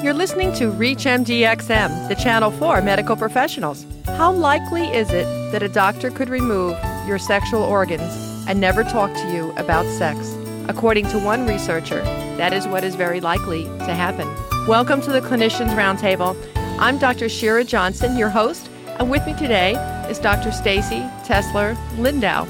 You're listening to ReachMDXM, the channel for medical professionals. How likely is it that a doctor could remove your sexual organs and never talk to you about sex? According to one researcher, that is what is very likely to happen. Welcome to the Clinicians Roundtable. I'm Dr. Shira Johnson, your host, and with me today is Dr. Stacy Tesler Lindau,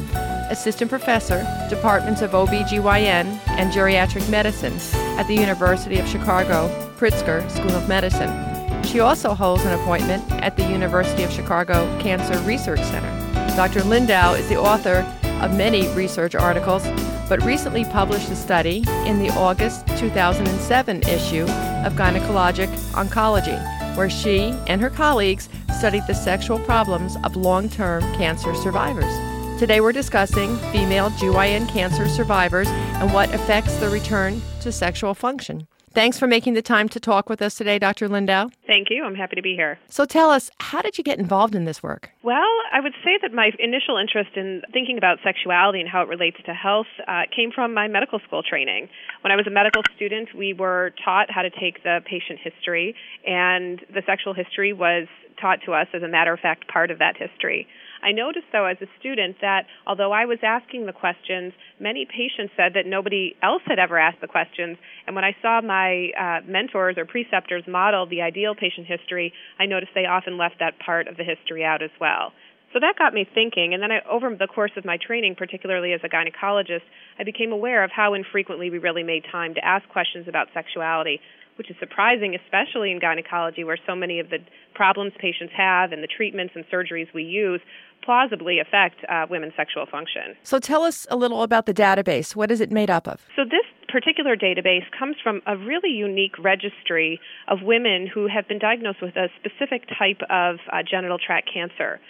Assistant Professor, Departments of OBGYN and Geriatric Medicine at the University of Chicago Pritzker School of Medicine. She also holds an appointment at the University of Chicago Cancer Research Center. Dr. Lindau is the author of many research articles, but recently published a study in the August 2007 issue of Gynecologic Oncology, where she and her colleagues studied the sexual problems of long term cancer survivors. Today we're discussing female GYN cancer survivors and what affects the return to sexual function. Thanks for making the time to talk with us today, Dr. Lindau. Thank you. I'm happy to be here. So tell us, how did you get involved in this work? Well, I would say that my initial interest in thinking about sexuality and how it relates to health uh, came from my medical school training. When I was a medical student, we were taught how to take the patient history, and the sexual history was taught to us as a matter of fact part of that history. I noticed, though, as a student, that although I was asking the questions, many patients said that nobody else had ever asked the questions. And when I saw my uh, mentors or preceptors model the ideal patient history, I noticed they often left that part of the history out as well. So that got me thinking, and then I, over the course of my training, particularly as a gynecologist, I became aware of how infrequently we really made time to ask questions about sexuality, which is surprising, especially in gynecology, where so many of the problems patients have and the treatments and surgeries we use plausibly affect uh, women's sexual function. So tell us a little about the database. What is it made up of? So this particular database comes from a really unique registry of women who have been diagnosed with a specific type of uh, genital tract cancer.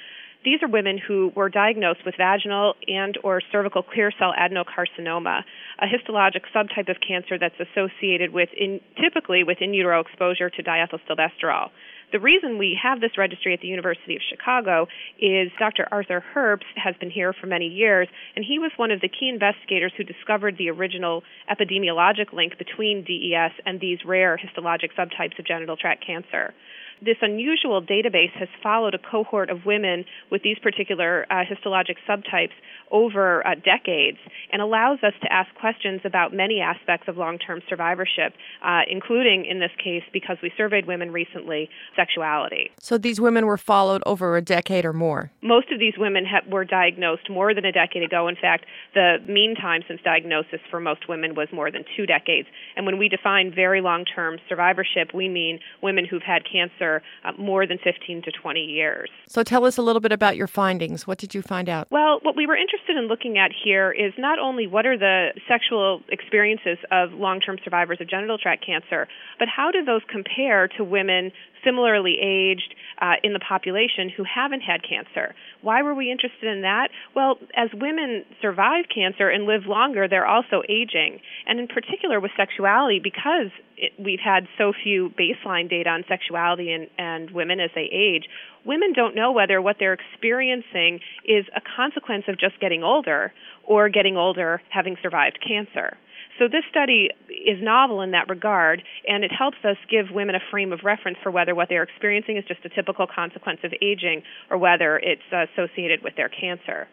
These are women who were diagnosed with vaginal and or cervical clear cell adenocarcinoma, a histologic subtype of cancer that's associated with in, typically with in utero exposure to diethylstilbestrol. The reason we have this registry at the University of Chicago is Dr. Arthur Herbst has been here for many years, and he was one of the key investigators who discovered the original epidemiologic link between DES and these rare histologic subtypes of genital tract cancer this unusual database has followed a cohort of women with these particular uh, histologic subtypes over uh, decades and allows us to ask questions about many aspects of long term survivorship, uh, including, in this case, because we surveyed women recently, sexuality. So these women were followed over a decade or more? Most of these women ha- were diagnosed more than a decade ago. In fact, the mean time since diagnosis for most women was more than two decades. And when we define very long term survivorship, we mean women who've had cancer uh, more than 15 to 20 years. So tell us a little bit about your findings. What did you find out? Well, what we were interested interested in looking at here is not only what are the sexual experiences of long term survivors of genital tract cancer, but how do those compare to women similarly aged uh, in the population who haven't had cancer. Why were we interested in that? Well, as women survive cancer and live longer, they're also aging. And in particular with sexuality, because it, we've had so few baseline data on sexuality and, and women as they age, women don't know whether what they're experiencing is a consequence of just getting older or getting older having survived cancer. So this study is novel in that regard, and it helps us give women a frame of reference for whether what they're experiencing is just a typical consequence of aging or whether it's associated with their cancer.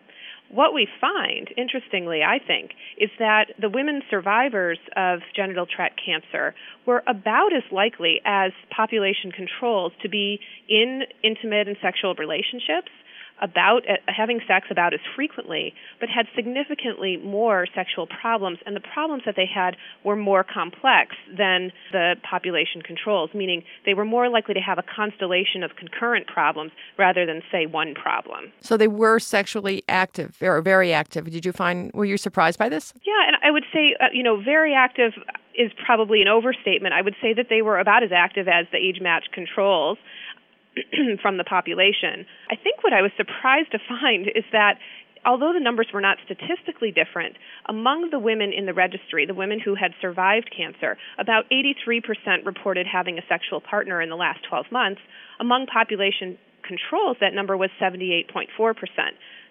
What we find, interestingly, I think, is that the women survivors of genital tract cancer were about as likely as population controls to be in intimate and sexual relationships about uh, having sex about as frequently, but had significantly more sexual problems, and the problems that they had were more complex than the population controls, meaning they were more likely to have a constellation of concurrent problems rather than, say, one problem. So they were sexually active, or very active. Did you find, were you surprised by this? Yeah, and I would say, uh, you know, very active is probably an overstatement. I would say that they were about as active as the age matched controls. from the population. I think what I was surprised to find is that although the numbers were not statistically different, among the women in the registry, the women who had survived cancer, about 83% reported having a sexual partner in the last 12 months. Among population controls, that number was 78.4%.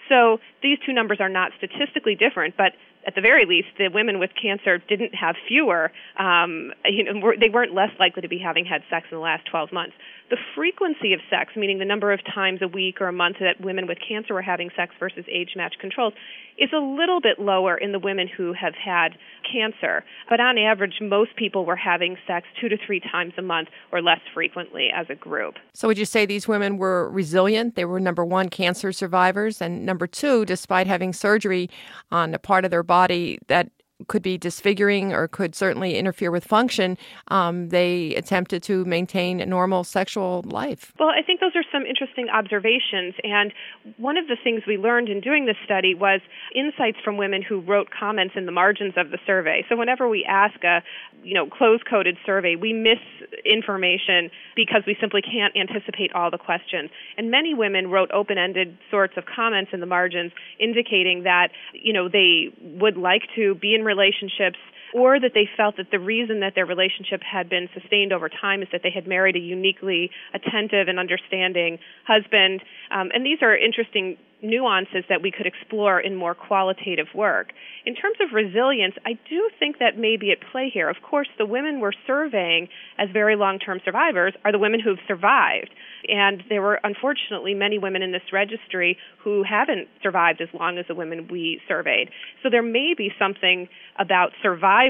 So these two numbers are not statistically different, but at the very least, the women with cancer didn't have fewer, um, you know, they weren't less likely to be having had sex in the last 12 months. The frequency of sex, meaning the number of times a week or a month that women with cancer were having sex versus age matched controls, is a little bit lower in the women who have had cancer. But on average, most people were having sex two to three times a month or less frequently as a group. So, would you say these women were resilient? They were number one, cancer survivors, and number two, despite having surgery on a part of their body that could be disfiguring or could certainly interfere with function, um, they attempted to maintain a normal sexual life. Well, I think those are some interesting observations. And one of the things we learned in doing this study was insights from women who wrote comments in the margins of the survey. So whenever we ask a you know closed-coded survey, we miss information because we simply can't anticipate all the questions. And many women wrote open-ended sorts of comments in the margins indicating that you know they would like to be in relationships or that they felt that the reason that their relationship had been sustained over time is that they had married a uniquely attentive and understanding husband. Um, and these are interesting nuances that we could explore in more qualitative work. In terms of resilience, I do think that may be at play here. Of course, the women we're surveying as very long term survivors are the women who've survived. And there were unfortunately many women in this registry who haven't survived as long as the women we surveyed. So there may be something about survival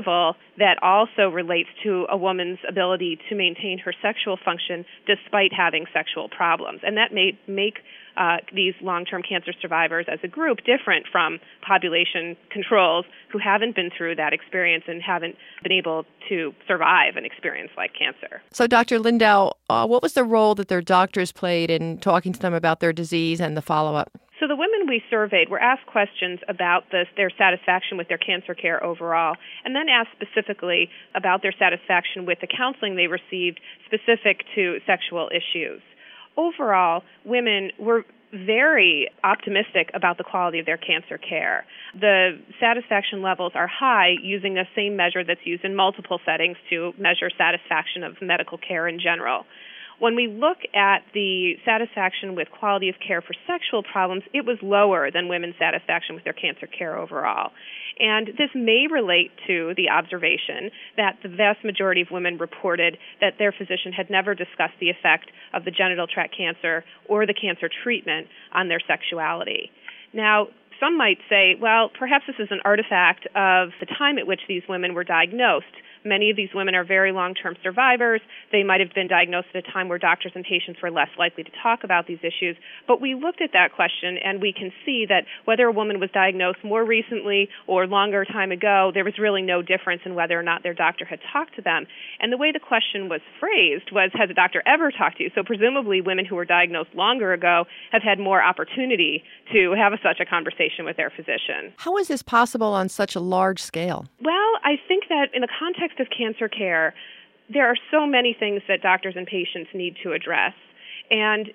that also relates to a woman's ability to maintain her sexual function despite having sexual problems. And that may make uh, these long-term cancer survivors as a group different from population controls who haven't been through that experience and haven't been able to survive an experience like cancer. So, Dr. Lindau, uh, what was the role that their doctors played in talking to them about their disease and the follow-up? So the women we surveyed were asked questions about their satisfaction with their cancer care overall, and then asked specifically about their satisfaction with the counseling they received specific to sexual issues overall, women were very optimistic about the quality of their cancer care. The satisfaction levels are high using the same measure that's used in multiple settings to measure satisfaction of medical care in general. When we look at the satisfaction with quality of care for sexual problems, it was lower than women's satisfaction with their cancer care overall. And this may relate to the observation that the vast majority of women reported that their physician had never discussed the effect of the genital tract cancer or the cancer treatment on their sexuality. Now, some might say, well, perhaps this is an artifact of the time at which these women were diagnosed. Many of these women are very long term survivors. They might have been diagnosed at a time where doctors and patients were less likely to talk about these issues. But we looked at that question and we can see that whether a woman was diagnosed more recently or longer time ago, there was really no difference in whether or not their doctor had talked to them. And the way the question was phrased was Has a doctor ever talked to you? So presumably women who were diagnosed longer ago have had more opportunity to have a, such a conversation with their physician. How is this possible on such a large scale? Well, I think that in the context of cancer care, there are so many things that doctors and patients need to address. And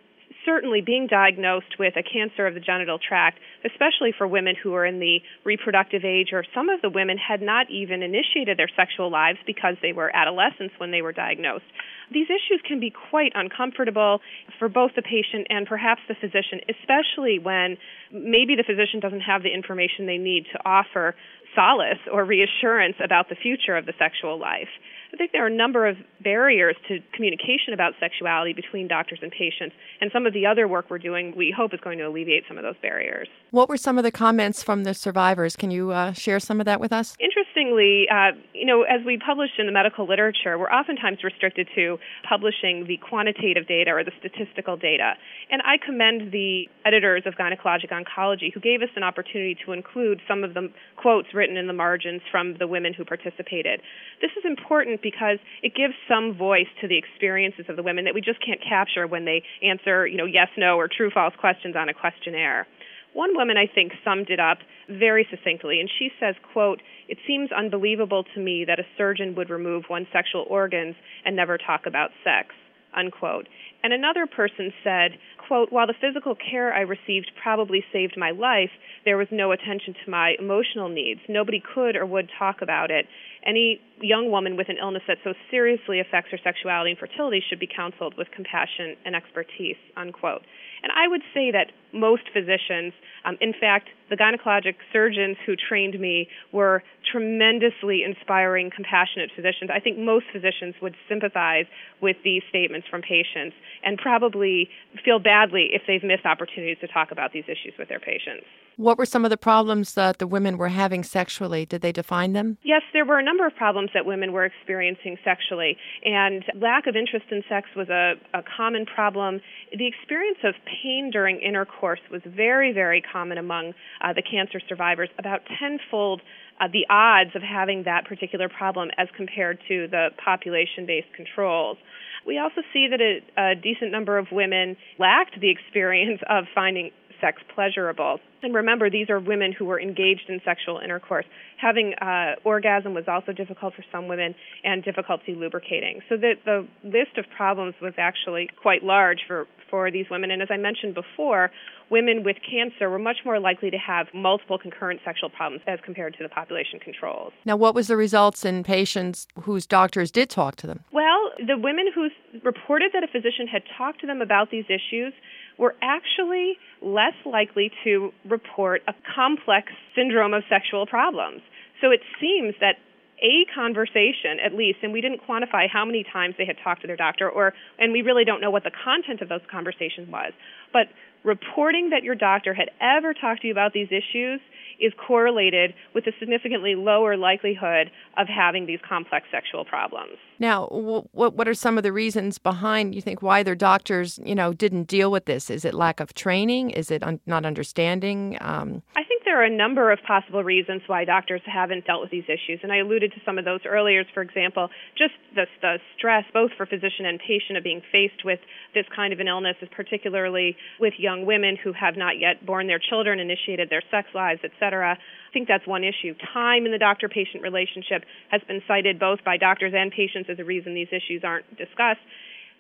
certainly being diagnosed with a cancer of the genital tract, especially for women who are in the reproductive age, or some of the women had not even initiated their sexual lives because they were adolescents when they were diagnosed. These issues can be quite uncomfortable for both the patient and perhaps the physician, especially when maybe the physician doesn't have the information they need to offer solace or reassurance about the future of the sexual life. I think there are a number of barriers to communication about sexuality between doctors and patients, and some of the other work we're doing, we hope, is going to alleviate some of those barriers. What were some of the comments from the survivors? Can you uh, share some of that with us? Interestingly, uh, you know, as we publish in the medical literature, we're oftentimes restricted to publishing the quantitative data or the statistical data. And I commend the editors of Gynecologic Oncology who gave us an opportunity to include some of the quotes written in the margins from the women who participated. This is important because it gives some voice to the experiences of the women that we just can't capture when they answer, you know, yes, no, or true, false questions on a questionnaire. One woman, I think, summed it up very succinctly, and she says, quote, It seems unbelievable to me that a surgeon would remove one's sexual organs and never talk about sex, unquote. And another person said, quote, While the physical care I received probably saved my life, there was no attention to my emotional needs. Nobody could or would talk about it. Any young woman with an illness that so seriously affects her sexuality and fertility should be counseled with compassion and expertise, unquote. And I would say that most physicians, um, in fact, the gynecologic surgeons who trained me were tremendously inspiring, compassionate physicians. I think most physicians would sympathize with these statements from patients and probably feel badly if they've missed opportunities to talk about these issues with their patients. What were some of the problems that the women were having sexually? Did they define them? Yes, there were a number of problems that women were experiencing sexually, and lack of interest in sex was a, a common problem. The experience of pain during intercourse was very, very common among uh, the cancer survivors, about tenfold uh, the odds of having that particular problem as compared to the population based controls. We also see that a, a decent number of women lacked the experience of finding sex pleasurable. And remember, these are women who were engaged in sexual intercourse. Having uh, orgasm was also difficult for some women, and difficulty lubricating. So the, the list of problems was actually quite large for, for these women. And as I mentioned before, women with cancer were much more likely to have multiple concurrent sexual problems as compared to the population controls. Now, what was the results in patients whose doctors did talk to them? Well, the women who reported that a physician had talked to them about these issues were actually less likely to report a complex syndrome of sexual problems. So it seems that a conversation at least and we didn't quantify how many times they had talked to their doctor or and we really don't know what the content of those conversations was but reporting that your doctor had ever talked to you about these issues is correlated with a significantly lower likelihood of having these complex sexual problems. Now, what what are some of the reasons behind you think why their doctors, you know, didn't deal with this? Is it lack of training? Is it un- not understanding? Um, I think there are a number of possible reasons why doctors haven't dealt with these issues, and I alluded to some of those earlier. For example, just the, the stress, both for physician and patient, of being faced with this kind of an illness, is particularly with young women who have not yet born their children, initiated their sex lives, etc. I think that's one issue. Time in the doctor patient relationship has been cited both by doctors and patients as a reason these issues aren't discussed.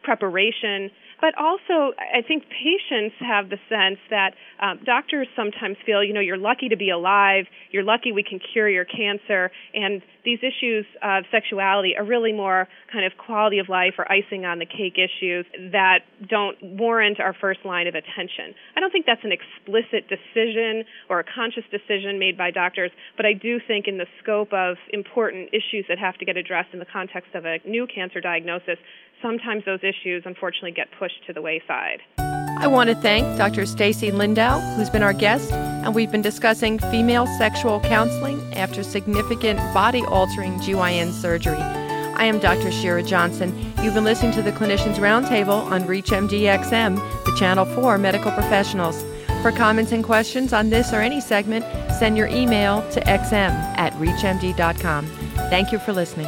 Preparation, but also, I think patients have the sense that um, doctors sometimes feel, you know, you're lucky to be alive, you're lucky we can cure your cancer, and these issues of sexuality are really more kind of quality of life or icing on the cake issues that don't warrant our first line of attention. I don't think that's an explicit decision or a conscious decision made by doctors, but I do think in the scope of important issues that have to get addressed in the context of a new cancer diagnosis, sometimes those issues unfortunately get pushed to the wayside. I want to thank Dr. Stacy Lindau, who's been our guest, and we've been discussing female sexual counseling after significant body altering GYN surgery. I am Dr. Shira Johnson. You've been listening to the Clinicians Roundtable on ReachMD XM, the channel for medical professionals. For comments and questions on this or any segment, send your email to xm at reachmd.com. Thank you for listening.